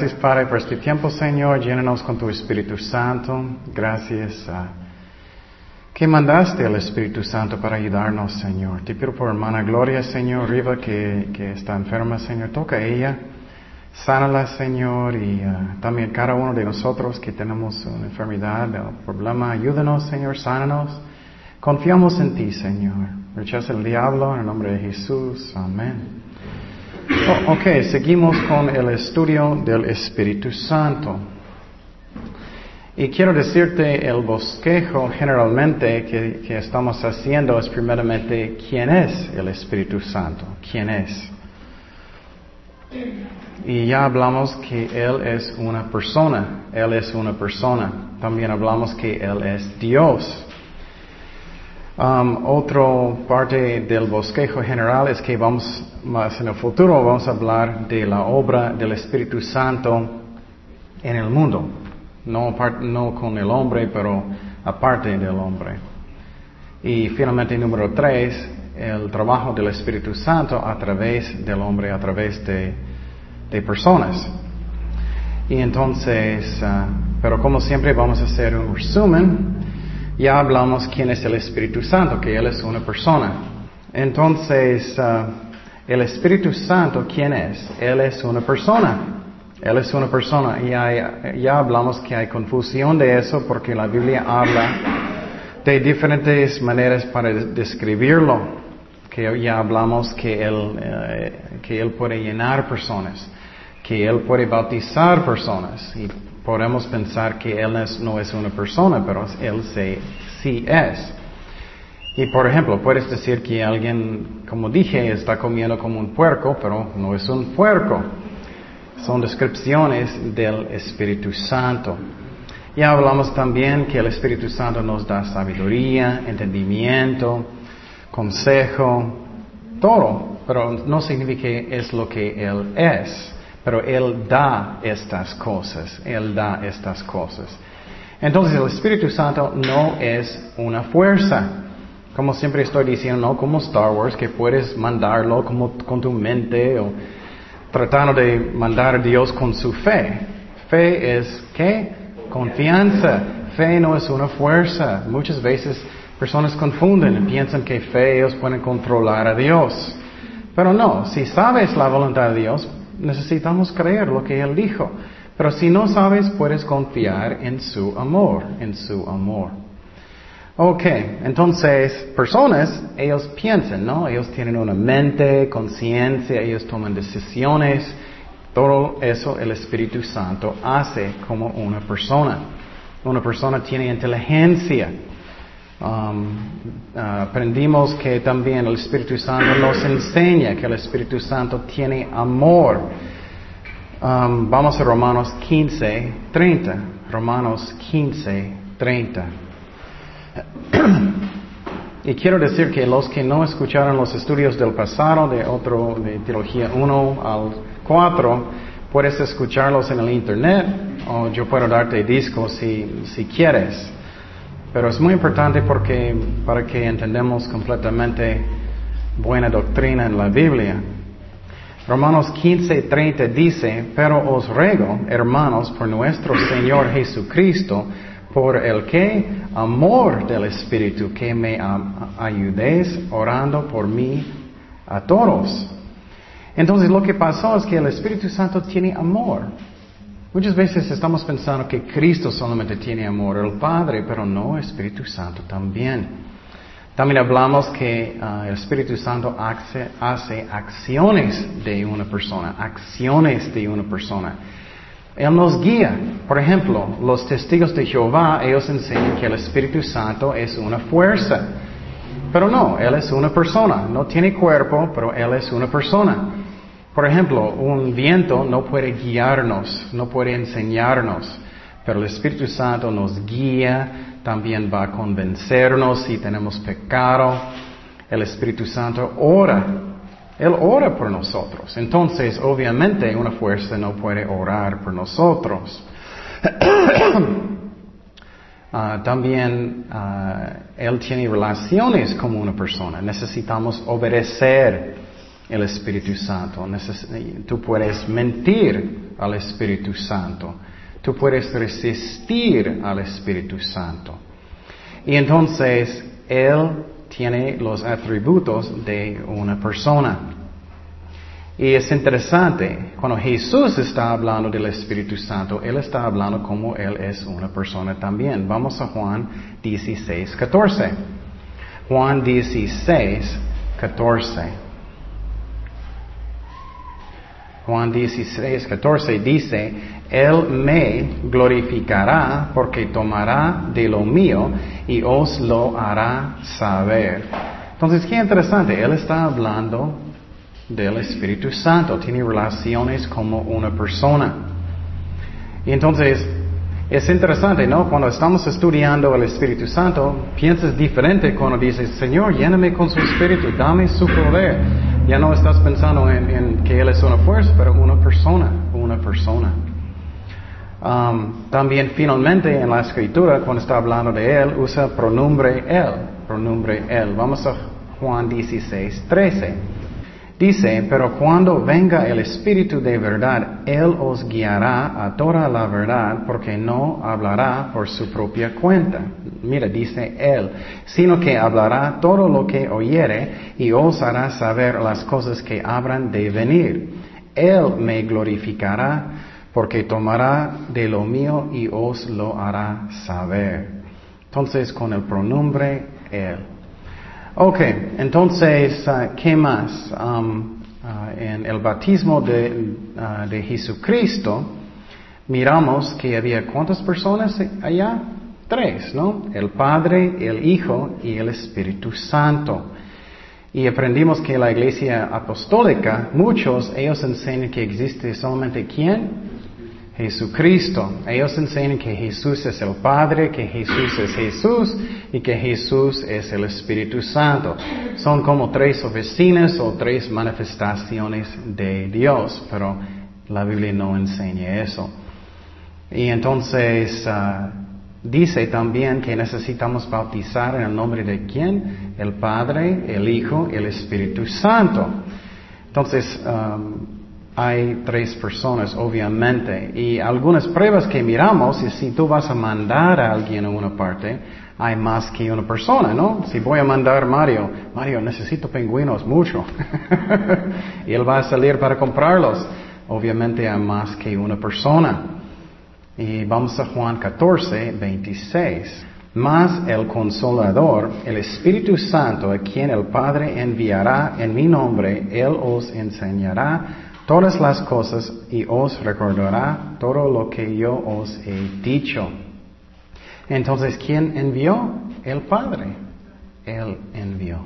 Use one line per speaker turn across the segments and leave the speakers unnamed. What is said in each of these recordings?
Gracias Padre por este tiempo, Señor. Llénanos con tu Espíritu Santo. Gracias a que mandaste al Espíritu Santo para ayudarnos, Señor. Te pido por hermana Gloria, Señor, Riva, que, que está enferma, Señor. Toca a ella. Sánala, Señor, y uh, también cada uno de nosotros que tenemos una enfermedad o problema, ayúdanos, Señor, sánanos. Confiamos en ti, Señor. Rechaza el diablo en el nombre de Jesús. Amén. Oh, ok, seguimos con el estudio del Espíritu Santo. Y quiero decirte, el bosquejo generalmente que, que estamos haciendo es primeramente quién es el Espíritu Santo, quién es. Y ya hablamos que Él es una persona, Él es una persona. También hablamos que Él es Dios. Um, otra parte del bosquejo general es que vamos más en el futuro vamos a hablar de la obra del Espíritu Santo en el mundo. No, no con el hombre, pero aparte del hombre. Y finalmente número tres, el trabajo del Espíritu Santo a través del hombre, a través de, de personas. Y entonces, uh, pero como siempre vamos a hacer un resumen. Ya hablamos quién es el Espíritu Santo, que Él es una persona. Entonces, uh, el Espíritu Santo, ¿quién es? Él es una persona. Él es una persona. Y ya hablamos que hay confusión de eso porque la Biblia habla de diferentes maneras para describirlo. Que ya hablamos que Él, eh, que él puede llenar personas, que Él puede bautizar personas. Podemos pensar que Él no es una persona, pero Él sí es. Y por ejemplo, puedes decir que alguien, como dije, está comiendo como un puerco, pero no es un puerco. Son descripciones del Espíritu Santo. Ya hablamos también que el Espíritu Santo nos da sabiduría, entendimiento, consejo, todo, pero no significa que es lo que Él es. Pero Él da estas cosas, Él da estas cosas. Entonces el Espíritu Santo no es una fuerza. Como siempre estoy diciendo, no como Star Wars, que puedes mandarlo como con tu mente o tratando de mandar a Dios con su fe. Fe es, ¿qué? Confianza. Fe no es una fuerza. Muchas veces personas confunden piensan que fe ellos pueden controlar a Dios. Pero no, si sabes la voluntad de Dios, necesitamos creer lo que Él dijo. Pero si no sabes, puedes confiar en su amor, en su amor. Ok, entonces, personas, ellos piensan, ¿no? Ellos tienen una mente, conciencia, ellos toman decisiones. Todo eso el Espíritu Santo hace como una persona. Una persona tiene inteligencia. Um, uh, aprendimos que también el Espíritu Santo nos enseña que el Espíritu Santo tiene amor. Um, vamos a Romanos 15, 30. Romanos 15, 30. y quiero decir que los que no escucharon los estudios del pasado, de otro, de Teología 1 al 4, puedes escucharlos en el Internet o yo puedo darte discos si, si quieres. Pero es muy importante porque, para que entendamos completamente buena doctrina en la Biblia. Romanos 15, 30 dice, pero os ruego, hermanos, por nuestro Señor Jesucristo, por el que amor del Espíritu, que me ayudéis orando por mí a todos. Entonces lo que pasó es que el Espíritu Santo tiene amor. Muchas veces estamos pensando que Cristo solamente tiene amor al Padre, pero no, el Espíritu Santo también. También hablamos que ah, el Espíritu Santo hace, hace, acciones de una persona, acciones de una persona. Él nos guía. Por ejemplo, los testigos de Jehová, ellos enseñan que el Espíritu Santo es una fuerza. Pero no, Él es una persona. No tiene cuerpo, pero Él es una persona. Por ejemplo, un viento no puede guiarnos, no puede enseñarnos, pero el Espíritu Santo nos guía, también va a convencernos si tenemos pecado. El Espíritu Santo ora, Él ora por nosotros. Entonces, obviamente, una fuerza no puede orar por nosotros. Ah, también uh, Él tiene relaciones como una persona. Necesitamos obedecer el Espíritu Santo. tú puedes mentir al Espíritu Santo. Tú puedes resistir al Espíritu Santo. Y entonces Él tiene los atributos de una persona. Y es interesante, cuando Jesús está hablando del Espíritu Santo, Él está hablando como Él es una persona también. Vamos a Juan 16, 14. Juan 16, 14. Juan 16, 14 dice, Él me glorificará porque tomará de lo mío y os lo hará saber. Entonces, qué interesante, Él está hablando del Espíritu Santo, tiene relaciones como una persona. Y entonces, es interesante, ¿no? Cuando estamos estudiando el Espíritu Santo, piensas diferente cuando dices, Señor, lléname con su Espíritu, dame su poder. Ya no estás pensando en, que Él es una fuerza, pero una persona, una persona. Um, también finalmente en la escritura, cuando está hablando de Él, usa pronombre Él, pronombre Él. Vamos a Juan 16, 13. Dice, pero cuando venga el Espíritu de verdad, Él os guiará a toda la verdad, porque no hablará por su propia cuenta. Mira, dice Él, sino que hablará todo lo que oyere y os hará saber las cosas que habrán de venir. Él me glorificará, porque tomará de lo mío y os lo hará saber. Entonces, con el pronombre Él. Ok, entonces, uh, ¿qué más? Um, uh, en el bautismo de, uh, de, Jesucristo, miramos que había cuántas personas allá? Tres, ¿no? El Padre, el Hijo y el Espíritu Santo. Y aprendimos que la iglesia apostólica, muchos, ellos enseñan que existe solamente quién? Jesucristo. Ellos enseñan que Jesús es el Padre, que Jesús es Jesús y que Jesús es el Espíritu Santo. Son como tres oficinas o tres manifestaciones de Dios, pero la Biblia no enseña eso. Y entonces ah, dice también que necesitamos bautizar en el nombre de quién? El Padre, el Hijo el Espíritu Santo. Entonces, um, hay tres personas, obviamente, y algunas pruebas que miramos es si tú vas a mandar a alguien a una parte, hay más que una persona, ¿no? Si voy a mandar a Mario, Mario, necesito pingüinos, mucho, y él va a salir para comprarlos, obviamente hay más que una persona. Y vamos a Juan 14, 26. Mas el consolador, el Espíritu Santo, a quien el Padre enviará en mi nombre, Él os enseñará todas las cosas y os recordará todo lo que yo os he dicho. Entonces, ¿quién envió? El Padre. Él envió.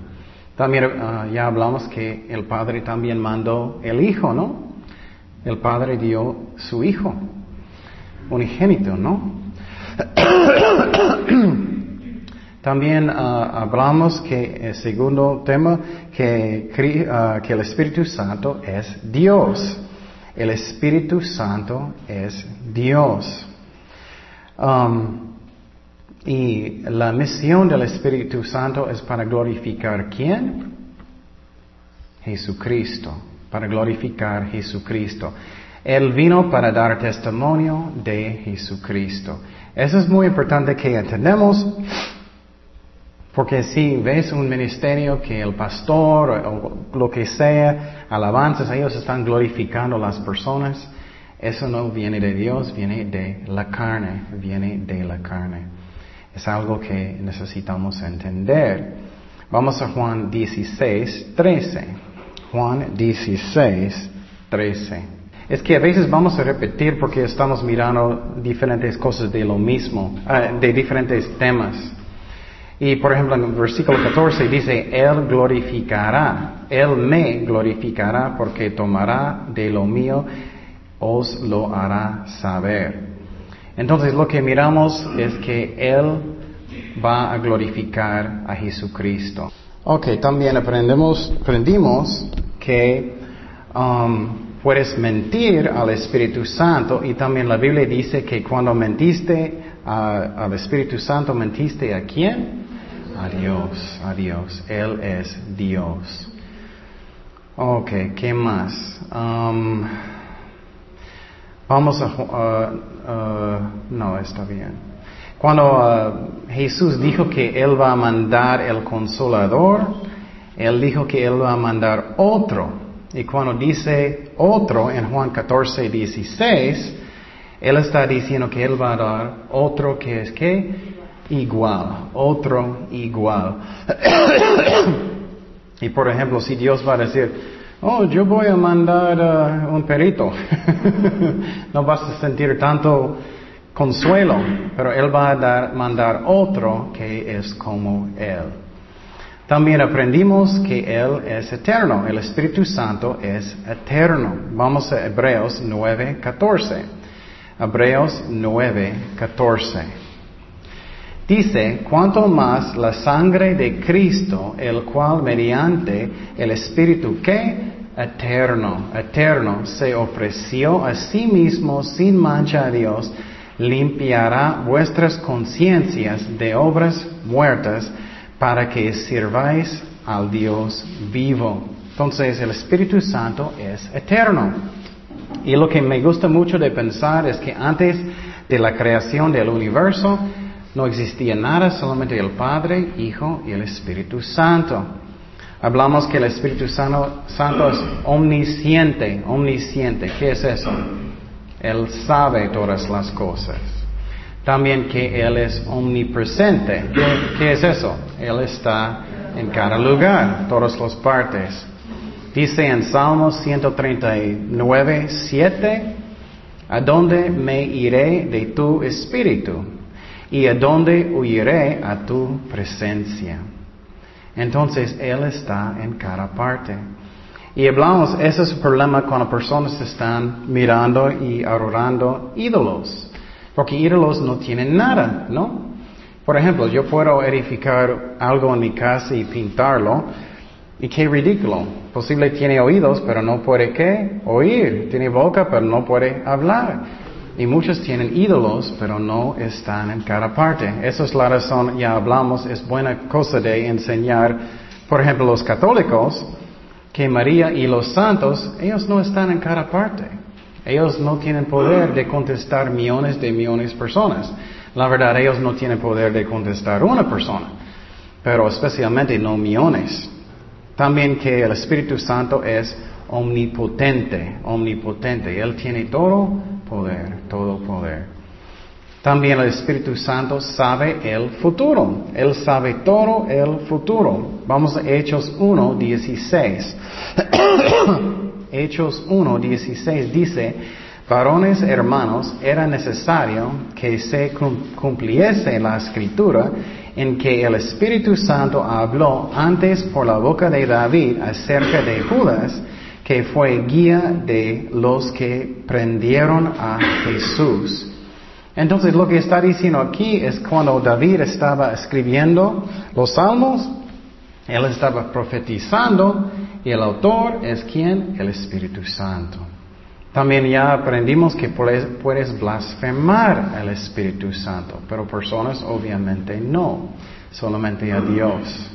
También ah, ya hablamos que el Padre también mandó el Hijo, ¿no? El Padre dio su Hijo, unigénito, ¿no? También ah, hablamos que el segundo tema, que, ah, que el Espíritu Santo es Dios. El Espíritu Santo es Dios. Um, y la misión del Espíritu Santo es para glorificar quién? Jesucristo, para glorificar Jesucristo. Él vino para dar testimonio de Jesucristo. Eso es muy importante que entendamos porque si ves un ministerio que el pastor o lo que sea, alabanzas, ellos están glorificando a las personas, eso no viene de Dios, viene de la carne, viene de la carne. Es algo que necesitamos entender. Vamos a Juan 16, 13. Juan 16, 13. Es que a veces vamos a repetir porque estamos mirando diferentes cosas de lo mismo, ah, de diferentes temas. Y por ejemplo en el versículo 14 dice, Él glorificará, Él me glorificará porque tomará de lo mío, os lo hará saber. Entonces lo que miramos es que Él va a glorificar a Jesucristo. Ok, también aprendemos, aprendimos que um, puedes mentir al Espíritu Santo y también la Biblia dice que cuando mentiste al Espíritu Santo, mentiste a quién? A Dios, a Dios. Él es Dios. Ok, ¿qué más? Um, vamos a... Uh, uh, no, está bien. Cuando uh, Jesús dijo que Él va a mandar el consolador, Él dijo que Él va a mandar otro. Y cuando dice otro en Juan 14, 16, Él está diciendo que Él va a dar otro que es que igual, otro igual. y por ejemplo, si Dios va a decir, oh, yo voy a mandar uh, un perito, no vas a sentir tanto consuelo, pero Él va a dar, mandar otro que es como Él. También aprendimos que Él es eterno, el Espíritu Santo es eterno. Vamos a Hebreos 9:14. Hebreos 9:14. Dice, cuanto más la sangre de Cristo, el cual mediante el Espíritu que eterno, eterno, se ofreció a sí mismo sin mancha a Dios, limpiará vuestras conciencias de obras muertas para que sirváis al Dios vivo. Entonces el Espíritu Santo es eterno. Y lo que me gusta mucho de pensar es que antes de la creación del universo, no existía nada, solamente el Padre, Hijo y el Espíritu Santo. Hablamos que el Espíritu Santo, es omnisciente, omnisciente. ¿Qué es eso? Él sabe todas las cosas. También que Él es omnipresente. ¿Qué, es eso? Él está en cada lugar, todas las partes. Dice en Salmos 139, 7, ¿a dónde me iré de tu espíritu? Y a dónde huiré a tu presencia. Entonces Él está en cada parte. Y hablamos, ese es el problema cuando personas están mirando y adorando ídolos. Porque ídolos no tienen nada, ¿no? Por ejemplo, yo puedo edificar algo en mi casa y pintarlo. Y qué ridículo. Posible tiene oídos, pero no puede qué? Oír. Tiene boca, pero no puede hablar. Y muchos tienen ídolos, pero no están en cada parte. Esa es la razón, ya hablamos, es buena cosa de enseñar, por ejemplo, los católicos, que María y los santos, ellos no están en cada parte. Ellos no tienen poder de contestar millones de millones de personas. La verdad, ellos no tienen poder de contestar una persona, pero especialmente no millones. También que el Espíritu Santo es omnipotente, omnipotente. Él tiene todo poder, todo poder. También el Espíritu Santo sabe el futuro. Él sabe todo el futuro. Vamos a Hechos 1, 16. Hechos 1, 16 dice, varones hermanos, era necesario que se cumpliese la escritura en que el Espíritu Santo habló antes por la boca de David acerca de Judas, que fue guía de los que prendieron a Jesús. Entonces lo que está diciendo aquí es cuando David estaba escribiendo los salmos, él estaba profetizando y el autor es quien? El Espíritu Santo. También ya aprendimos que puedes, blasfemar al Espíritu Santo, pero personas obviamente no, solamente a Dios.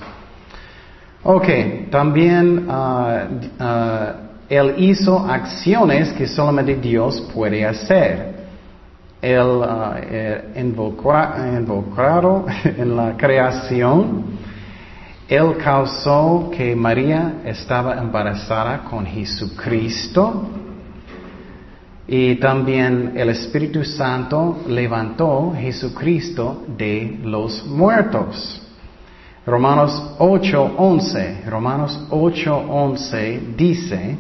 Ok, también uh, Él hizo acciones que solamente Dios puede hacer. Él uh, en la creación, Él causó que María estaba embarazada con Jesucristo. Y también el Espíritu Santo levantó Jesucristo de los muertos. Romanos 8:11, Romanos 8:11 dice,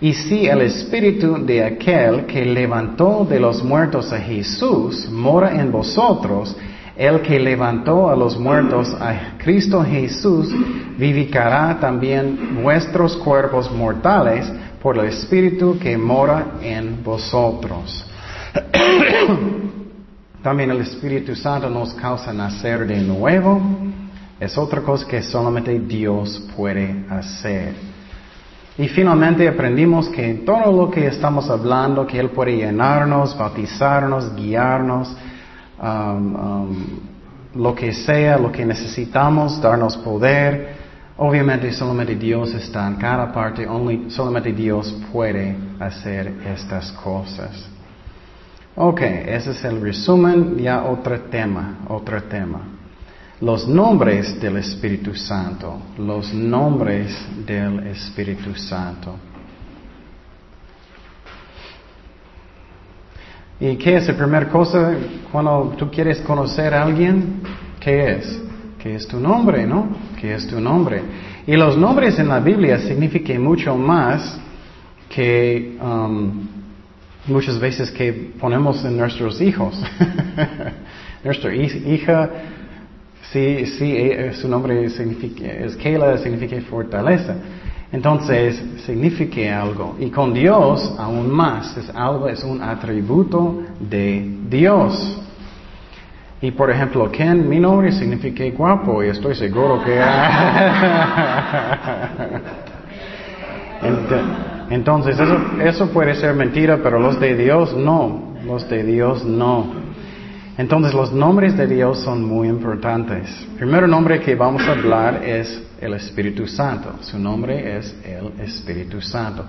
y si el espíritu de aquel que levantó de los muertos a Jesús mora en vosotros, el que levantó a los muertos a Cristo Jesús vivificará también vuestros cuerpos mortales por el espíritu que mora en vosotros. también el Espíritu Santo nos causa nacer de nuevo es otra cosa que solamente Dios puede hacer. Y finalmente aprendimos que todo lo que estamos hablando, que Él puede llenarnos, bautizarnos, guiarnos, um, um, lo que sea, lo que necesitamos, darnos poder, Obviamente solamente Dios está en cada parte, solamente Dios puede hacer estas cosas. Ok, ese es el resumen, ya otro tema, otro tema. Los nombres del Espíritu Santo, los nombres del Espíritu Santo. ¿Y qué es la primera cosa cuando tú quieres conocer a alguien? ¿Qué es? ¿Qué es tu nombre, no? ¿Qué es tu nombre? Y los nombres en la Biblia significan mucho más que um, muchas veces que ponemos en nuestros hijos. Nuestra hija, sí, sí, eh, su nombre significa, es Kayla, significa fortaleza. Entonces, significa algo. Y con Dios, aún más, es algo, es un atributo de Dios. Y por ejemplo, Ken, mi nombre significa guapo y estoy seguro que... Entonces, eso, eso puede ser mentira, pero los de Dios no. Los de Dios no. Entonces, los nombres de Dios son muy importantes. El primer nombre que vamos a hablar es el Espíritu Santo. Su nombre es el Espíritu Santo.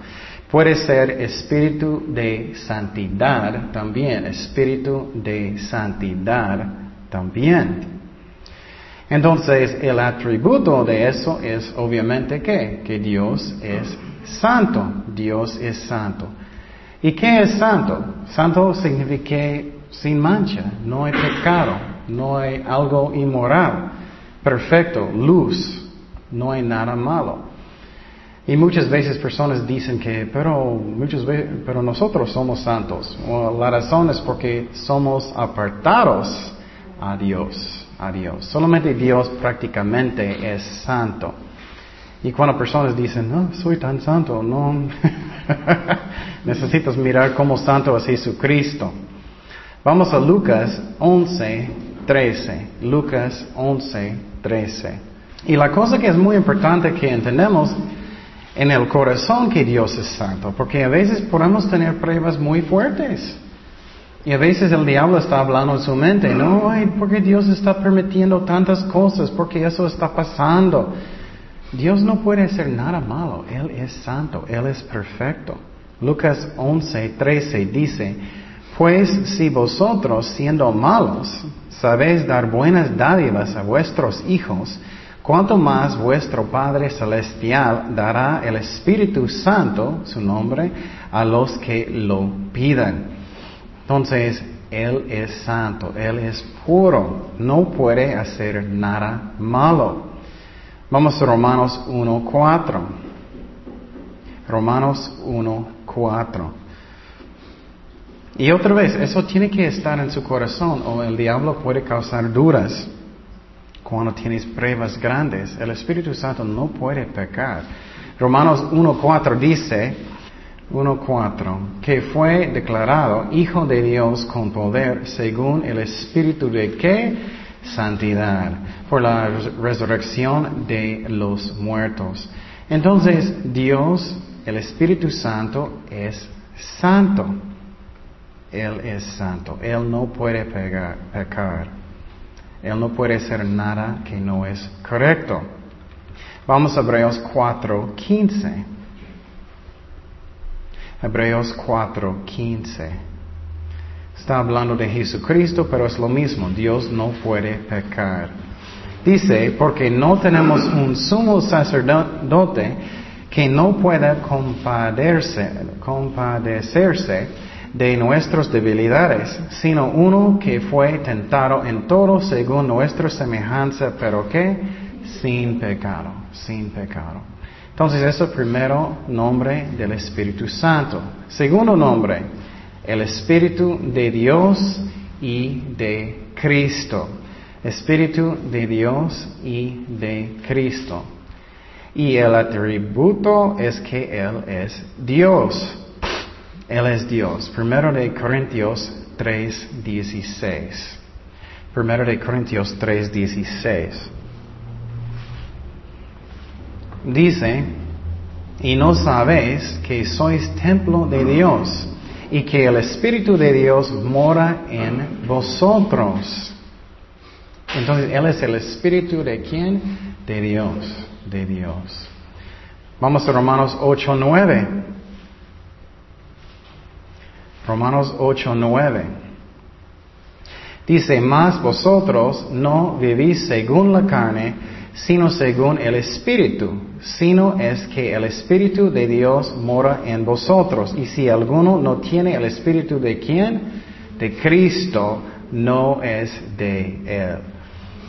Puede ser espíritu de santidad también, espíritu de santidad también. Entonces, el atributo de eso es obviamente que, que Dios es santo. Dios es santo. ¿Y qué es santo? Santo significa sin mancha, no hay pecado, no hay algo inmoral, perfecto, luz, no hay nada malo. Y muchas veces personas dicen que, pero, muchas veces, pero nosotros somos santos. la razón es porque somos apartados a Dios, a Dios. Solamente Dios prácticamente es santo. Y cuando personas dicen, no, soy tan santo, no, necesitas mirar como santo es Jesucristo. Vamos a Lucas 11, 13. Lucas 11, 13. Y la cosa que es muy importante que entendemos en el corazón que Dios es santo, porque a veces podemos tener pruebas muy fuertes. Y a veces el diablo está hablando en su mente, no, ay, porque Dios está permitiendo tantas cosas, porque eso está pasando. Dios no puede hacer nada malo, Él es santo, Él es perfecto. Lucas 11, 13 dice, pues si vosotros siendo malos sabéis dar buenas dádivas a vuestros hijos, cuanto más vuestro Padre Celestial dará el Espíritu Santo, su nombre, a los que lo pidan. Entonces, Él es santo, Él es puro, no puede hacer nada malo. Vamos a Romanos 1.4. Romanos 1.4. Y otra vez, eso tiene que estar en su corazón o el diablo puede causar dudas. Cuando tienes pruebas grandes, el Espíritu Santo no puede pecar. Romanos 1.4 dice, 1.4, que fue declarado Hijo de Dios con poder según el Espíritu de qué? santidad, por la resurrección de los muertos. Entonces Dios, el Espíritu Santo, es santo. Él es santo. Él no puede pecar. Él no puede hacer nada que no es correcto. Vamos a Hebreos 4, 15. Hebreos 4, 15. Está hablando de Jesucristo, pero es lo mismo. Dios no puede pecar. Dice, porque no tenemos un sumo sacerdote que no pueda compadecerse de nuestras debilidades, sino uno que fue tentado en todo según nuestra semejanza, pero que sin pecado, sin pecado. Entonces, ese primero nombre del Espíritu Santo. Segundo nombre, el Espíritu de Dios y de Cristo. Espíritu de Dios y de Cristo. Y el atributo es que Él es Dios. Él es Dios. Primero de Corintios 3.16. Primero de Corintios 3.16. Dice, y no sabéis que sois templo de Dios y que el Espíritu de Dios mora en vosotros. Entonces, Él es el Espíritu de quién? De Dios. de Dios. Vamos a Romanos 8, 9. Romanos 8, 9. Dice, más vosotros no vivís según la carne, sino según el Espíritu, sino es que el Espíritu de Dios mora en vosotros. Y si alguno no tiene el Espíritu de quién? De Cristo, no es de Él.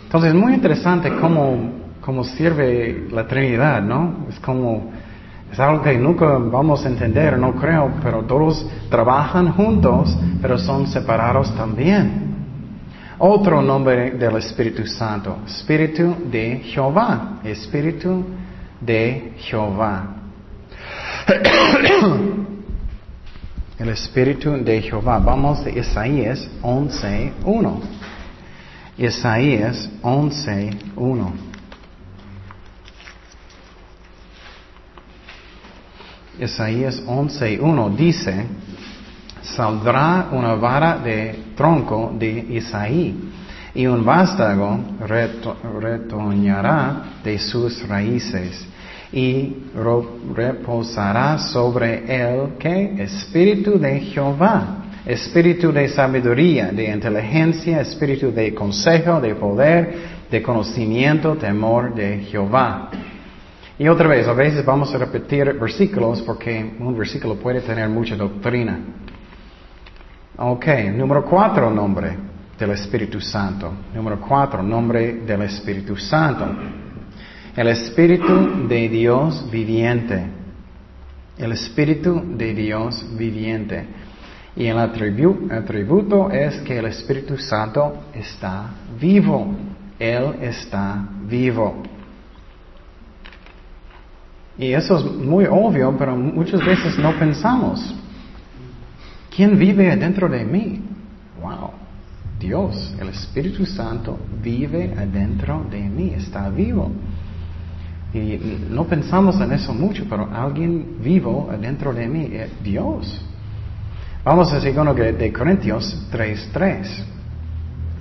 Entonces es muy interesante cómo, cómo sirve la Trinidad, ¿no? Es como, es algo que nunca vamos a entender, no creo, pero todos trabajan juntos, pero son separados también. Otro nombre del Espíritu Santo, Espíritu de Jehová, Espíritu de Jehová. El Espíritu de Jehová. Vamos a Isaías 11.1. Isaías 11.1. Isaías 11.1 dice, saldrá una vara de tronco de Isaí y un vástago retoñará de sus raíces y reposará sobre él que espíritu de Jehová, espíritu de sabiduría, de inteligencia, espíritu de consejo, de poder, de conocimiento, temor de Jehová. Y otra vez, a veces vamos a repetir versículos porque un versículo puede tener mucha doctrina. Ok, número cuatro, nombre del Espíritu Santo. Número cuatro, nombre del Espíritu Santo. El Espíritu de Dios viviente. El Espíritu de Dios viviente. Y el atributo es que el Espíritu Santo está vivo. Él está vivo. Y eso es muy obvio, pero muchas veces no pensamos. ¿Quién vive adentro de mí? Wow. Dios, el Espíritu Santo vive adentro de mí, está vivo. Y no pensamos en eso mucho, pero alguien vivo adentro de mí es Dios. Vamos a segundo de Corintios 3.3.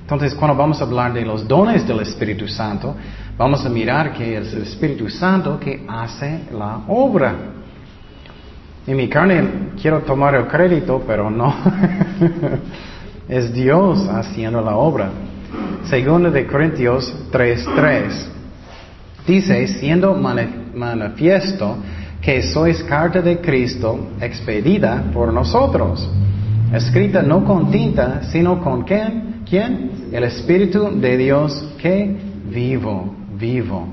Entonces, cuando vamos a hablar de los dones del Espíritu Santo, vamos a mirar que es el Espíritu Santo que hace la obra. En mi carne quiero tomar el crédito, pero no. es Dios haciendo la obra. Segundo de Corintios 3.3. Dice, siendo manifiesto que sois carta de Cristo expedida por nosotros, escrita no con tinta, sino con quién? ¿Quién? El Espíritu de Dios que vivo, vivo.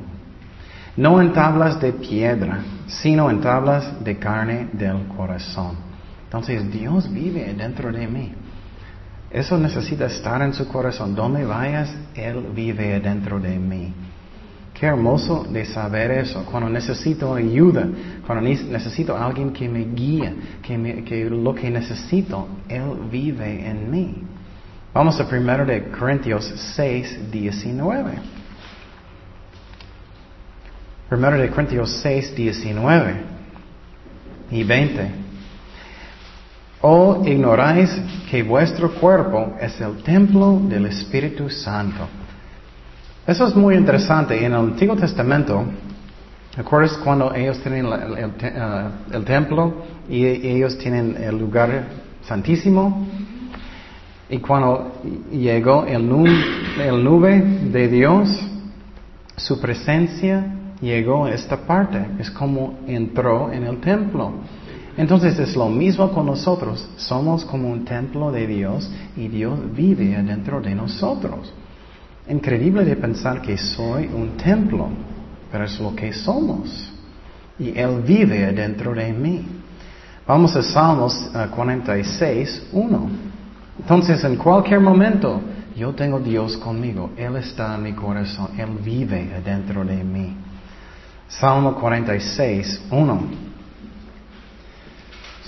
No en tablas de piedra, sino en tablas de carne del corazón. Entonces Dios vive dentro de mí. Eso necesita estar en su corazón. Donde vayas, Él vive dentro de mí. Qué hermoso de saber eso. Cuando necesito ayuda, cuando necesito alguien que me guíe, que, que lo que necesito, Él vive en mí. Vamos a primero de Corintios 6, 19. Primero de Corintios 6, 19 y 20. ¿O ignoráis que vuestro cuerpo es el templo del Espíritu Santo? Eso es muy interesante. En el Antiguo Testamento, ¿recuerdas cuando ellos tienen uh, el, templo y ellos tienen el lugar santísimo? Y cuando llegó el nube de Dios, su presencia llegó a esta parte. Es como entró en el templo. Entonces es lo mismo con nosotros. Somos como un templo de Dios y Dios vive adentro de nosotros. Increíble de pensar que soy un templo, pero es lo que somos. Y Él vive adentro de mí. Vamos a Salmos 46, uh, 1. Entonces, en cualquier momento, yo tengo Dios conmigo. Él está en mi corazón. Él vive adentro de mí. Salmo 46, 1.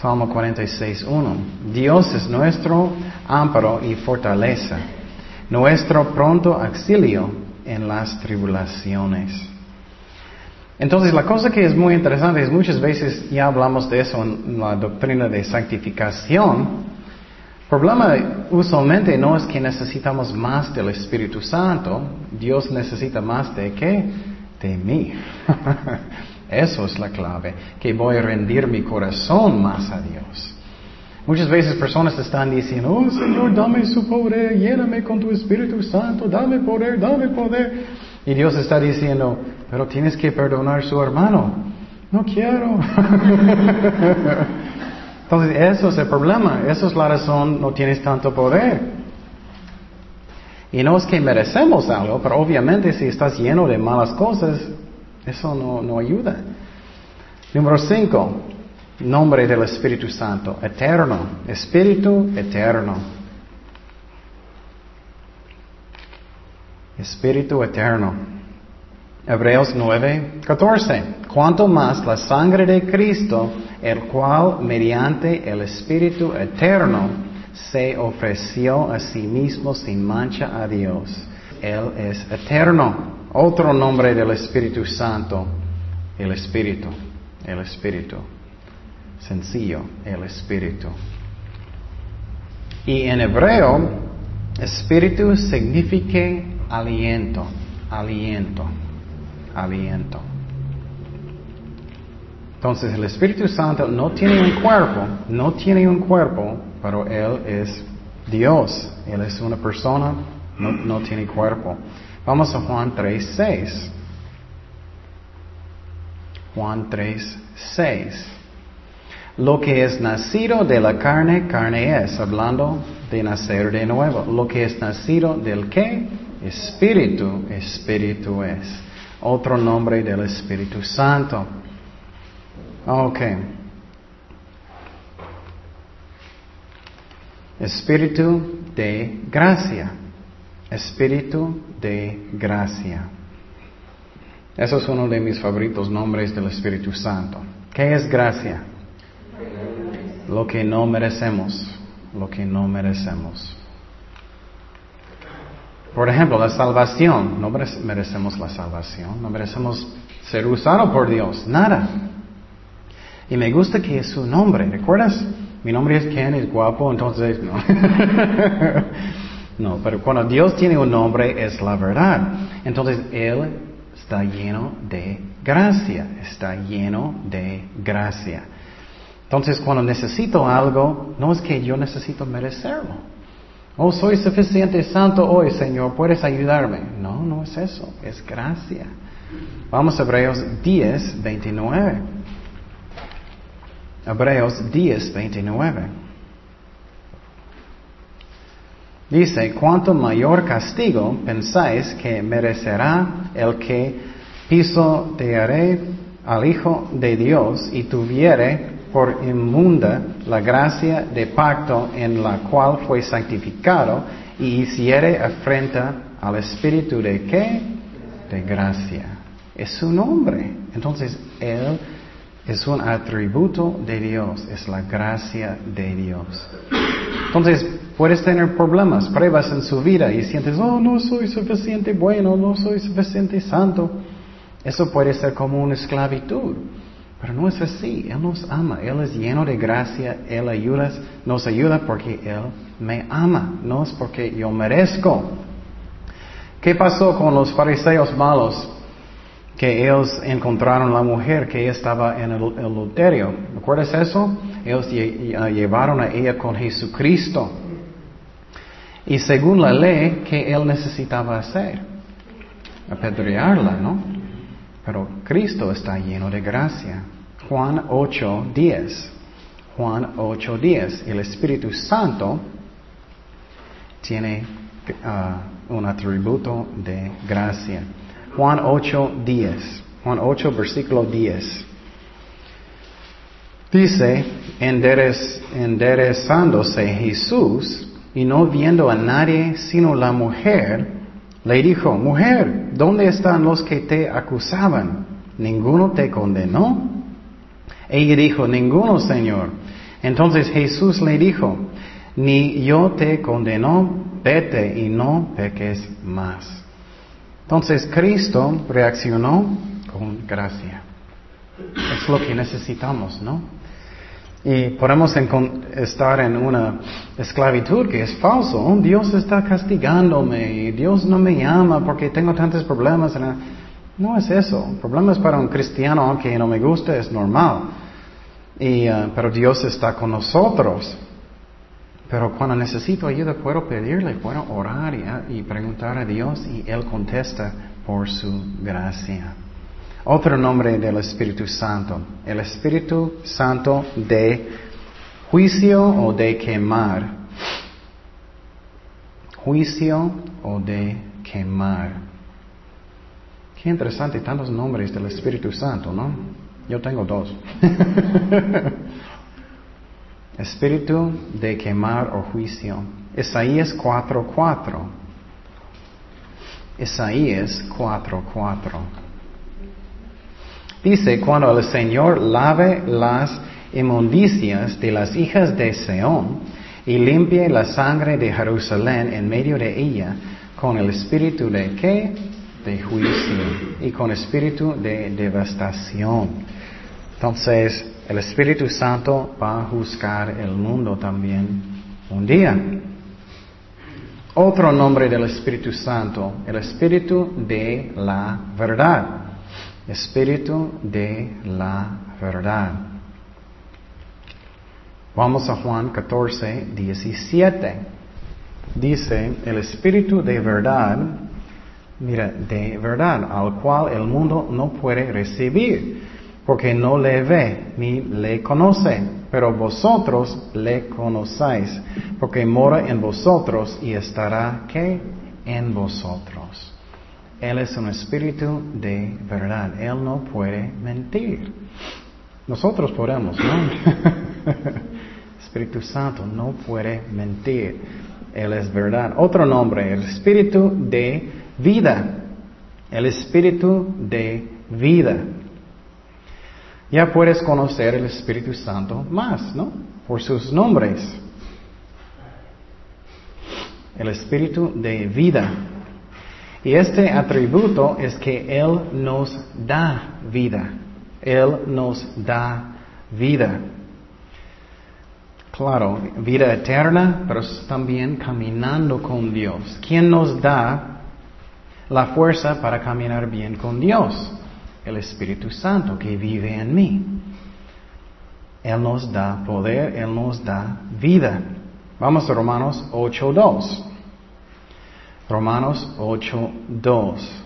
Salmo 46, 1. Dios es nuestro amparo y fortaleza nuestro pronto auxilio en las tribulaciones. Entonces, la cosa que es muy interesante es muchas veces ya hablamos de eso en la doctrina de santificación. El problema usualmente no es que necesitamos más del Espíritu Santo, Dios necesita más de qué? De mí. Eso es la clave, que voy a rendir mi corazón más a Dios. Muchas veces personas están diciendo, oh Señor, dame su poder, lléname con tu Espíritu Santo, dame poder, dame poder. Y Dios está diciendo, pero tienes que perdonar a su hermano. No quiero. Entonces, eso es el problema, eso es la razón, no tienes tanto poder. Y no es que merecemos algo, pero obviamente si estás lleno de malas cosas, eso no, no ayuda. Número cinco, nombre del Espíritu Santo, eterno, Espíritu eterno. Espíritu eterno. Hebreos 9, 14. Cuanto más la sangre de Cristo, el cual mediante el Espíritu eterno se ofreció a sí mismo sin mancha a Dios. Él es eterno. Otro nombre del Espíritu Santo, el Espíritu, el Espíritu. Sencillo, el Espíritu. Y en hebreo, Espíritu significa aliento, aliento, aliento. Entonces el Espíritu Santo no tiene un cuerpo, no tiene un cuerpo, pero Él es Dios. Él es una persona, no, no tiene cuerpo. Vamos a Juan 3, 6. Juan 3, 6. Lo que es nacido de la carne, carne es, hablando de nacer de nuevo. Lo que es nacido del qué? Espíritu, espíritu es. Otro nombre del Espíritu Santo. Ok. Espíritu de gracia. Espíritu de gracia. Eso es uno de mis favoritos nombres del Espíritu Santo. ¿Qué es gracia? Lo que no merecemos. Lo que no merecemos. Por ejemplo, la salvación. No merecemos la salvación. No merecemos ser usado por Dios. Nada. Y me gusta que es su nombre. ¿Recuerdas? Mi nombre es Ken, es guapo, entonces no. No, pero cuando Dios tiene un nombre es la verdad. Entonces Él está lleno de gracia, está lleno de gracia. Entonces cuando necesito algo, no es que yo necesito merecerlo. Oh, soy suficiente santo hoy, Señor, puedes ayudarme. No, no es eso, es gracia. Vamos a Hebreos 10, 29. Hebreos 10, 29. Dice, cuanto mayor castigo pensáis que merecerá el que pisoteare al Hijo de Dios y tuviere por inmunda la gracia de pacto en la cual fue santificado y hiciere afrenta al Espíritu de qué? De gracia. Es su nombre. Entonces, Él es un atributo de Dios, es la gracia de Dios. Entonces, puedes tener problemas, pruebas en su vida y sientes, oh, no soy suficiente bueno, no soy suficiente santo. Eso puede ser como una esclavitud. Pero no es así. Él nos ama. Él es lleno de gracia. Él ayuda, nos ayuda porque Él me ama. No es porque yo merezco. ¿Qué pasó con los fariseos malos? Que ellos encontraron la mujer que estaba en el adulterio. ¿Recuerdas eso? Ellos llevaron a ella con Jesucristo. Y según la ley, ¿qué él necesitaba hacer? Apedrearla, ¿no? Pero Cristo está lleno de gracia. Juan 8, 10. Juan 8, 10. El Espíritu Santo tiene uh, un atributo de gracia. Juan 8, 10. Juan 8, versículo 10. Dice, enderezándose Jesús y no viendo a nadie sino la mujer, le dijo, mujer, ¿dónde están los que te acusaban? ¿Ninguno te condenó? Ella dijo, ninguno, Señor. Entonces Jesús le dijo, ni yo te condeno, vete y no peques más. Entonces Cristo reaccionó con gracia. Es lo que necesitamos, ¿no? Y podemos estar en una esclavitud que es falso. Dios está castigándome Dios no me llama porque tengo tantos problemas. No es eso. El problema es para un cristiano, aunque no me guste, es normal. Y, uh, pero Dios está con nosotros. Pero cuando necesito ayuda puedo pedirle, puedo orar y, y preguntar a Dios y Él contesta por su gracia. Otro nombre del Espíritu Santo, el Espíritu Santo de juicio o de quemar. Juicio o de quemar. Qué interesante, tantos nombres del Espíritu Santo, ¿no? Yo tengo dos. Espíritu de quemar o juicio. Isaías 4:4. Isaías 4:4. Dice, cuando el Señor lave las inmundicias de las hijas de Seón y limpie la sangre de Jerusalén en medio de ella, con el espíritu de qué? De juicio y con espíritu de devastación. Entonces, el Espíritu Santo va a juzgar el mundo también un día. Otro nombre del Espíritu Santo, el Espíritu de la verdad. Espíritu de la verdad. Vamos a Juan 14, 17. Dice, el Espíritu de verdad, mira, de verdad, al cual el mundo no puede recibir, porque no le ve ni le conoce, pero vosotros le conocéis, porque mora en vosotros y estará, ¿qué? En vosotros. Él es un espíritu de verdad. Él no puede mentir. Nosotros podemos, ¿no? espíritu Santo no puede mentir. Él es verdad. Otro nombre, el espíritu de vida. El espíritu de vida. Ya puedes conocer el Espíritu Santo más, ¿no? Por sus nombres. El espíritu de vida. Y este atributo es que Él nos da vida. Él nos da vida. Claro, vida eterna, pero también caminando con Dios. ¿Quién nos da la fuerza para caminar bien con Dios? El Espíritu Santo que vive en mí. Él nos da poder, Él nos da vida. Vamos a Romanos 8.2. Romanos 8.2.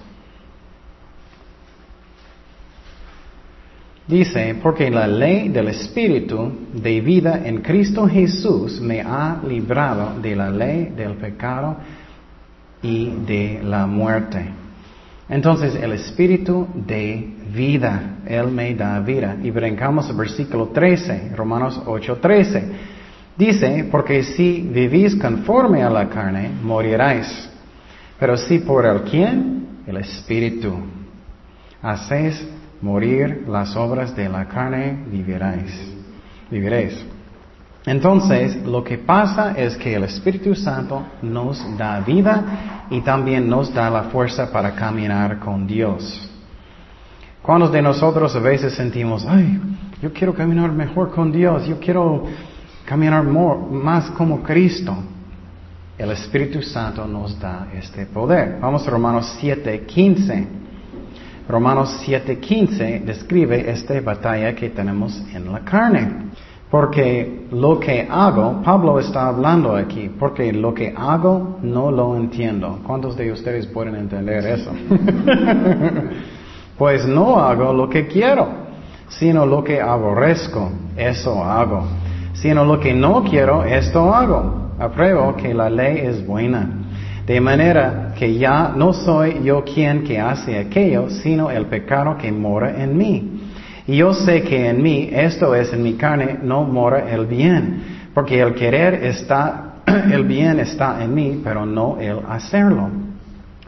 Dice, porque la ley del Espíritu de vida en Cristo Jesús me ha librado de la ley del pecado y de la muerte. Entonces el Espíritu de vida, Él me da vida. Y brincamos al versículo 13, Romanos 8.13. Dice, porque si vivís conforme a la carne, moriráis. Pero si por el quién, el Espíritu, hacéis morir las obras de la carne, viviréis. Viviréis. Entonces, lo que pasa es que el Espíritu Santo nos da vida y también nos da la fuerza para caminar con Dios. ¿Cuántos de nosotros a veces sentimos, ay, yo quiero caminar mejor con Dios, yo quiero caminar más como Cristo? El Espíritu Santo nos da este poder. Vamos a Romanos 7:15. Romanos 7:15 describe esta batalla que tenemos en la carne. Porque lo que hago, Pablo está hablando aquí, porque lo que hago no lo entiendo. ¿Cuántos de ustedes pueden entender eso? pues no hago lo que quiero, sino lo que aborrezco, eso hago. Sino lo que no quiero, esto hago apruebo que la ley es buena. De manera que ya no soy yo quien que hace aquello, sino el pecado que mora en mí. Y yo sé que en mí, esto es en mi carne, no mora el bien, porque el querer está, el bien está en mí, pero no el hacerlo.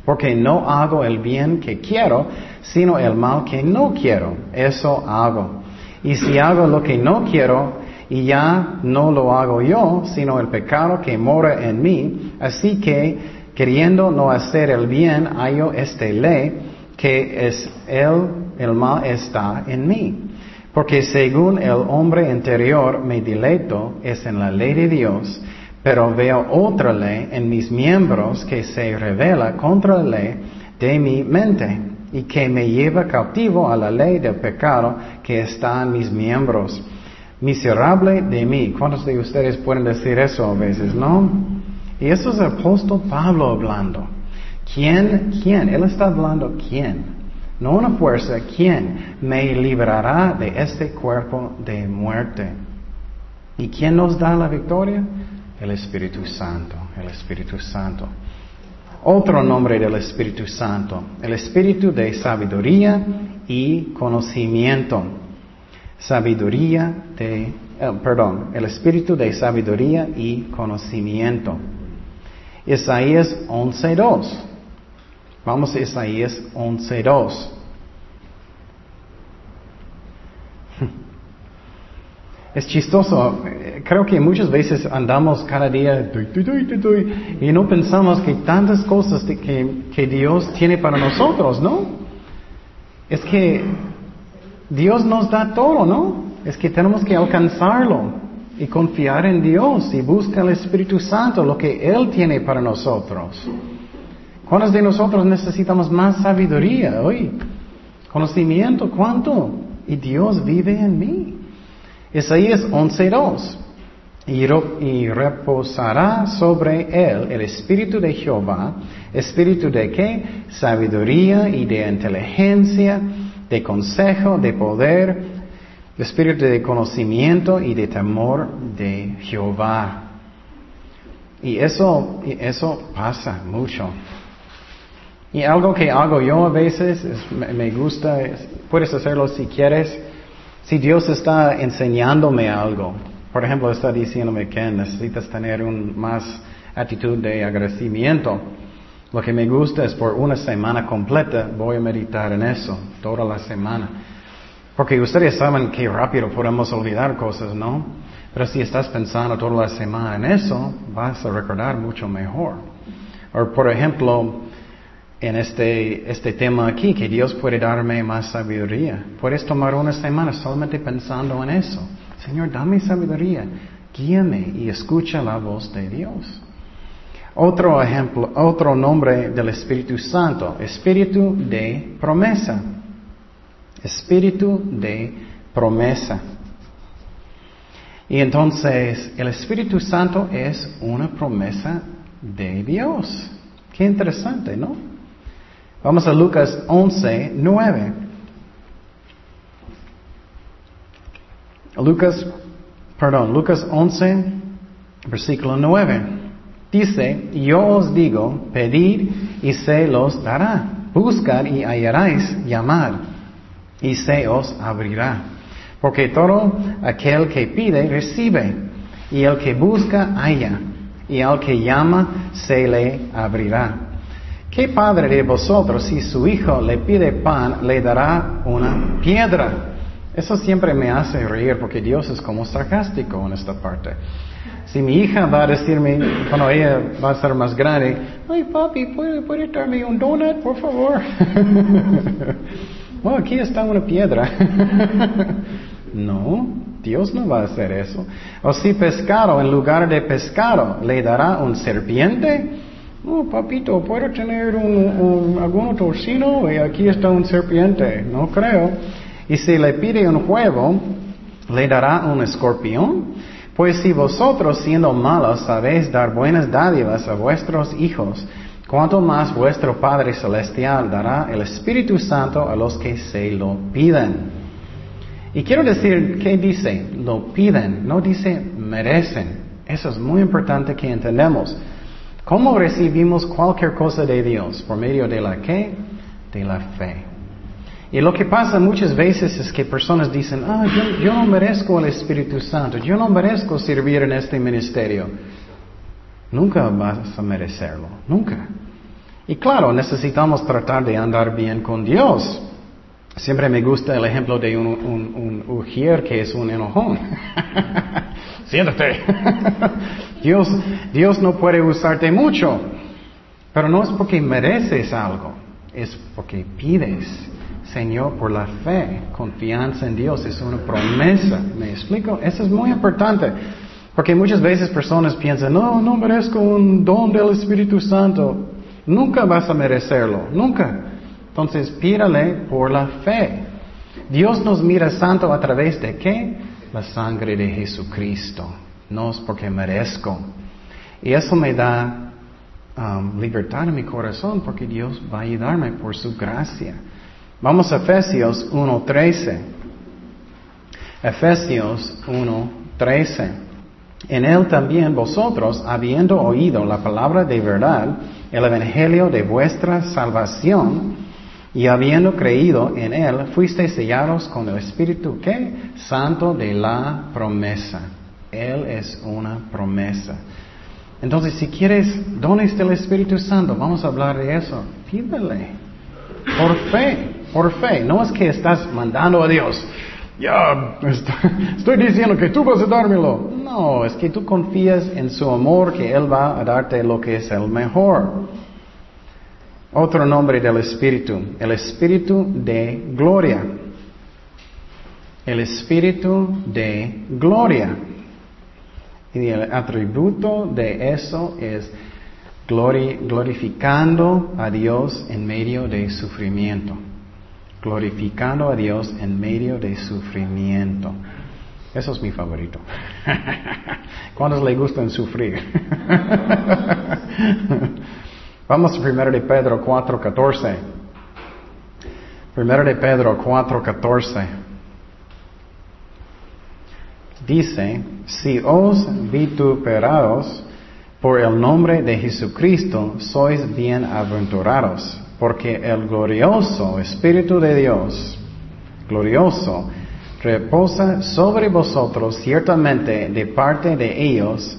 Porque no hago el bien que quiero, sino el mal que no quiero. Eso hago. Y si hago lo que no quiero, y ya no lo hago yo, sino el pecado que mora en mí. Así que, queriendo no hacer el bien, hallo esta ley, que es el, el mal está en mí. Porque según el hombre interior me dileto es en la ley de Dios, pero veo otra ley en mis miembros que se revela contra la ley de mi mente y que me lleva cautivo a la ley del pecado que está en mis miembros. Miserable de mí. ¿Cuántos de ustedes pueden decir eso a veces, no? Y eso es el apóstol Pablo hablando. ¿Quién? ¿Quién? Él está hablando quién. No una fuerza, ¿quién me librará de este cuerpo de muerte? ¿Y quién nos da la victoria? El Espíritu Santo, el Espíritu Santo. Otro nombre del Espíritu Santo, el Espíritu de sabiduría y conocimiento. Sabiduría de, eh, perdón, el Espíritu de sabiduría y conocimiento. Isaías 11.2. Vamos a Isaías 11.2. Es chistoso, creo que muchas veces andamos cada día y no pensamos que tantas cosas que, que Dios tiene para nosotros, ¿no? Es que Dios nos da todo, ¿no? Es que tenemos que alcanzarlo y confiar en Dios y buscar el Espíritu Santo, lo que Él tiene para nosotros. ¿Cuántos de nosotros necesitamos más sabiduría hoy? Conocimiento, ¿cuánto? Y Dios vive en mí. Isaías 11.2. Y, y reposará sobre él el espíritu de Jehová, espíritu de qué? Sabiduría y de inteligencia, de consejo, de poder, espíritu de conocimiento y de temor de Jehová. Y eso, eso pasa mucho. Y algo que hago yo a veces, me, gusta, puedes hacerlo si quieres, si Dios está enseñándome algo. Por ejemplo, está diciéndome que necesitas tener un más actitud de agradecimiento. Lo que me gusta es por una semana completa voy a meditar en eso, toda la semana. Porque ustedes saben que rápido podemos olvidar cosas, ¿no? Pero si estás pensando toda la semana en eso, vas a recordar mucho mejor. O por ejemplo, en este, este tema aquí, que Dios puede darme más sabiduría. Puedes tomar una semana solamente pensando en eso. Señor, dame sabiduría, guíame y escucha la voz de Dios. Otro ejemplo, otro nombre del Espíritu Santo, Espíritu de promesa. Espíritu de promesa. Y entonces el Espíritu Santo es una promesa de Dios. Qué interesante, ¿no? Vamos a Lucas 11, 9. Lucas, perdón, Lucas 11, versículo 9. Dice, yo os digo, pedid y se los dará. Buscad y hallaréis, llamar y se os abrirá. Porque todo aquel que pide, recibe. Y el que busca, halla. Y al que llama, se le abrirá. ¿Qué padre de vosotros, si su hijo le pide pan, le dará una piedra? Eso siempre me hace reír porque Dios es como sarcástico en esta parte. Si mi hija va a decirme, cuando ella va a ser más grande, ay papi, ¿puede, puede darme un donut, por favor? bueno, aquí está una piedra. no, Dios no va a hacer eso. O si pescado, en lugar de pescado, le dará un serpiente, Oh, papito, ¿puedo tener un, algún torcino? Y aquí está un serpiente. No creo. Y si le pide un huevo, ¿le dará un escorpión? Pues si vosotros, siendo malos, sabéis dar buenas dádivas a vuestros hijos, ¿cuánto más vuestro Padre Celestial dará el Espíritu Santo a los que se lo piden? Y quiero decir, ¿qué dice? Lo piden, no dice merecen. Eso es muy importante que entendamos. ¿Cómo recibimos cualquier cosa de Dios? ¿Por medio de la qué? De la fe. Y lo que pasa muchas veces es que personas dicen, ah, yo, no merezco el Espíritu Santo, yo no merezco servir en este ministerio. Nunca vas a merecerlo, nunca. Y claro, necesitamos tratar de andar bien con Dios. Siempre me gusta el ejemplo de un, un, un ujier que es un enojón. Siéntate. Dios, Dios no puede usarte mucho, pero no es porque mereces algo, es porque pides. Señor, por la fe, confianza en Dios, es una promesa. ¿Me explico? Eso es muy importante. Porque muchas veces personas piensan, no, no merezco un don del Espíritu Santo. Nunca vas a merecerlo, nunca. Entonces pídale por la fe. Dios nos mira santo a través de qué? La sangre de Jesucristo. No es porque merezco. Y eso me da um, libertad en mi corazón porque Dios va a ayudarme por su gracia. Vamos a Efesios 1.13. Efesios 1.13. En él también vosotros, habiendo oído la palabra de verdad, el evangelio de vuestra salvación, y habiendo creído en él, fuisteis sellados con el Espíritu. Santo de la promesa. Él es una promesa. Entonces, si quieres dones del Espíritu Santo, vamos a hablar de eso. Pídele. Por fe, por fe. No es que estás mandando a Dios. Ya, estoy diciendo que tú vas a dármelo. No, es que tú confías en su amor, que Él va a darte lo que es el mejor. Otro nombre del Espíritu, el Espíritu de gloria. El Espíritu de gloria. Y el atributo de eso es glorificando a Dios en medio de sufrimiento. Glorificando a Dios en medio de sufrimiento. Eso es mi favorito. ¿Cuántos le gustan sufrir? Vamos a 1 de Pedro 4.14. 1 de Pedro 4.14. Dice, si os vituperados por el nombre de Jesucristo, sois bienaventurados, porque el glorioso Espíritu de Dios, glorioso, reposa sobre vosotros ciertamente de parte de ellos,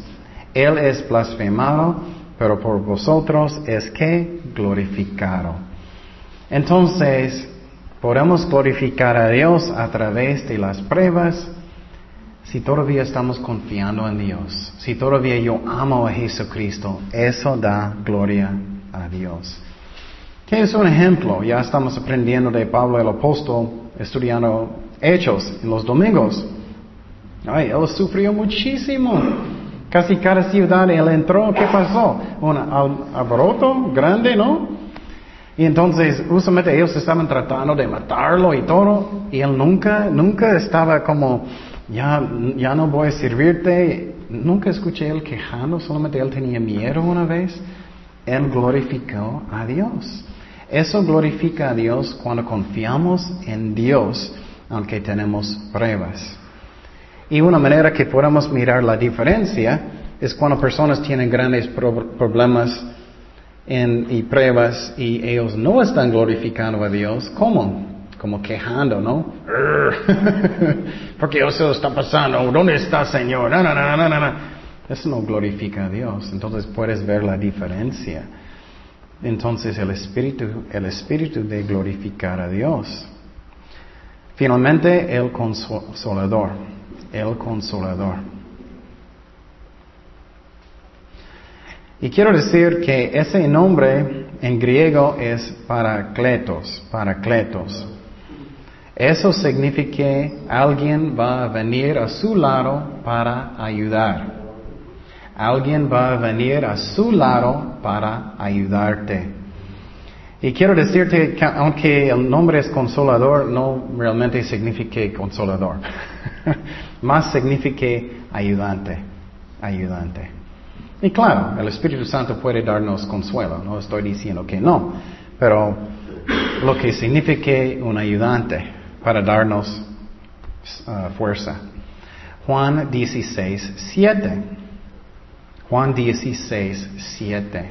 Él es blasfemado pero por vosotros es que glorificado. Entonces, podemos glorificar a Dios a través de las pruebas si todavía estamos confiando en Dios, si todavía yo amo a Jesucristo, eso da gloria a Dios. ¿Qué es un ejemplo? Ya estamos aprendiendo de Pablo el apóstol, estudiando hechos en los domingos. Ay, él sufrió muchísimo. Casi cada ciudad él entró, ¿qué pasó? Un alboroto grande, ¿no? Y entonces, usualmente ellos estaban tratando de matarlo y todo, y él nunca, nunca estaba como, ya, ya no voy a servirte. Nunca escuché él quejando, solamente él tenía miedo una vez. Él glorificó a Dios. Eso glorifica a Dios cuando confiamos en Dios, aunque tenemos pruebas. Y una manera que podamos mirar la diferencia es cuando personas tienen grandes problemas y pruebas y ellos no están glorificando a Dios. ¿Cómo? Como quejando, ¿no? Porque eso está pasando. ¿Dónde está Señor? No, no, no, no, no. Eso no glorifica a Dios. Entonces puedes ver la diferencia. Entonces el espíritu, el espíritu de glorificar a Dios. Finalmente el consolador el consolador. Y quiero decir que ese nombre en griego es paracletos, paracletos. Eso significa que alguien va a venir a su lado para ayudar. Alguien va a venir a su lado para ayudarte. Y quiero decirte que aunque el nombre es consolador, no realmente significa consolador. Más significa ayudante, ayudante. Y claro, el Espíritu Santo puede darnos consuelo, no estoy diciendo que no, pero lo que significa un ayudante para darnos uh, fuerza. Juan 16, 7. Juan 16, 7.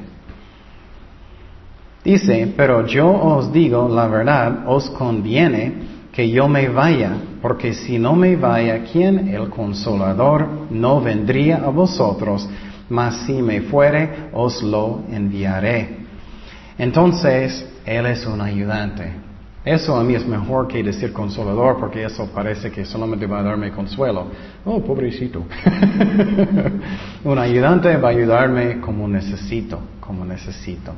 Dice, pero yo os digo la verdad, os conviene que yo me vaya, porque si no me vaya, ¿quién? El consolador no vendría a vosotros, mas si me fuere, os lo enviaré. Entonces, Él es un ayudante. Eso a mí es mejor que decir consolador, porque eso parece que solamente va a darme consuelo. Oh, pobrecito. un ayudante va a ayudarme como necesito, como necesito.